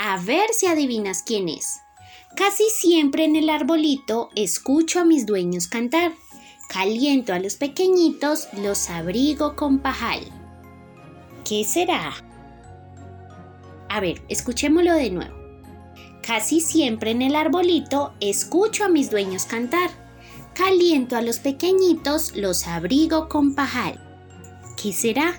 A ver si adivinas quién es. Casi siempre en el arbolito escucho a mis dueños cantar. Caliento a los pequeñitos, los abrigo con pajal. ¿Qué será? A ver, escuchémoslo de nuevo. Casi siempre en el arbolito escucho a mis dueños cantar. Caliento a los pequeñitos, los abrigo con pajal. ¿Qué será?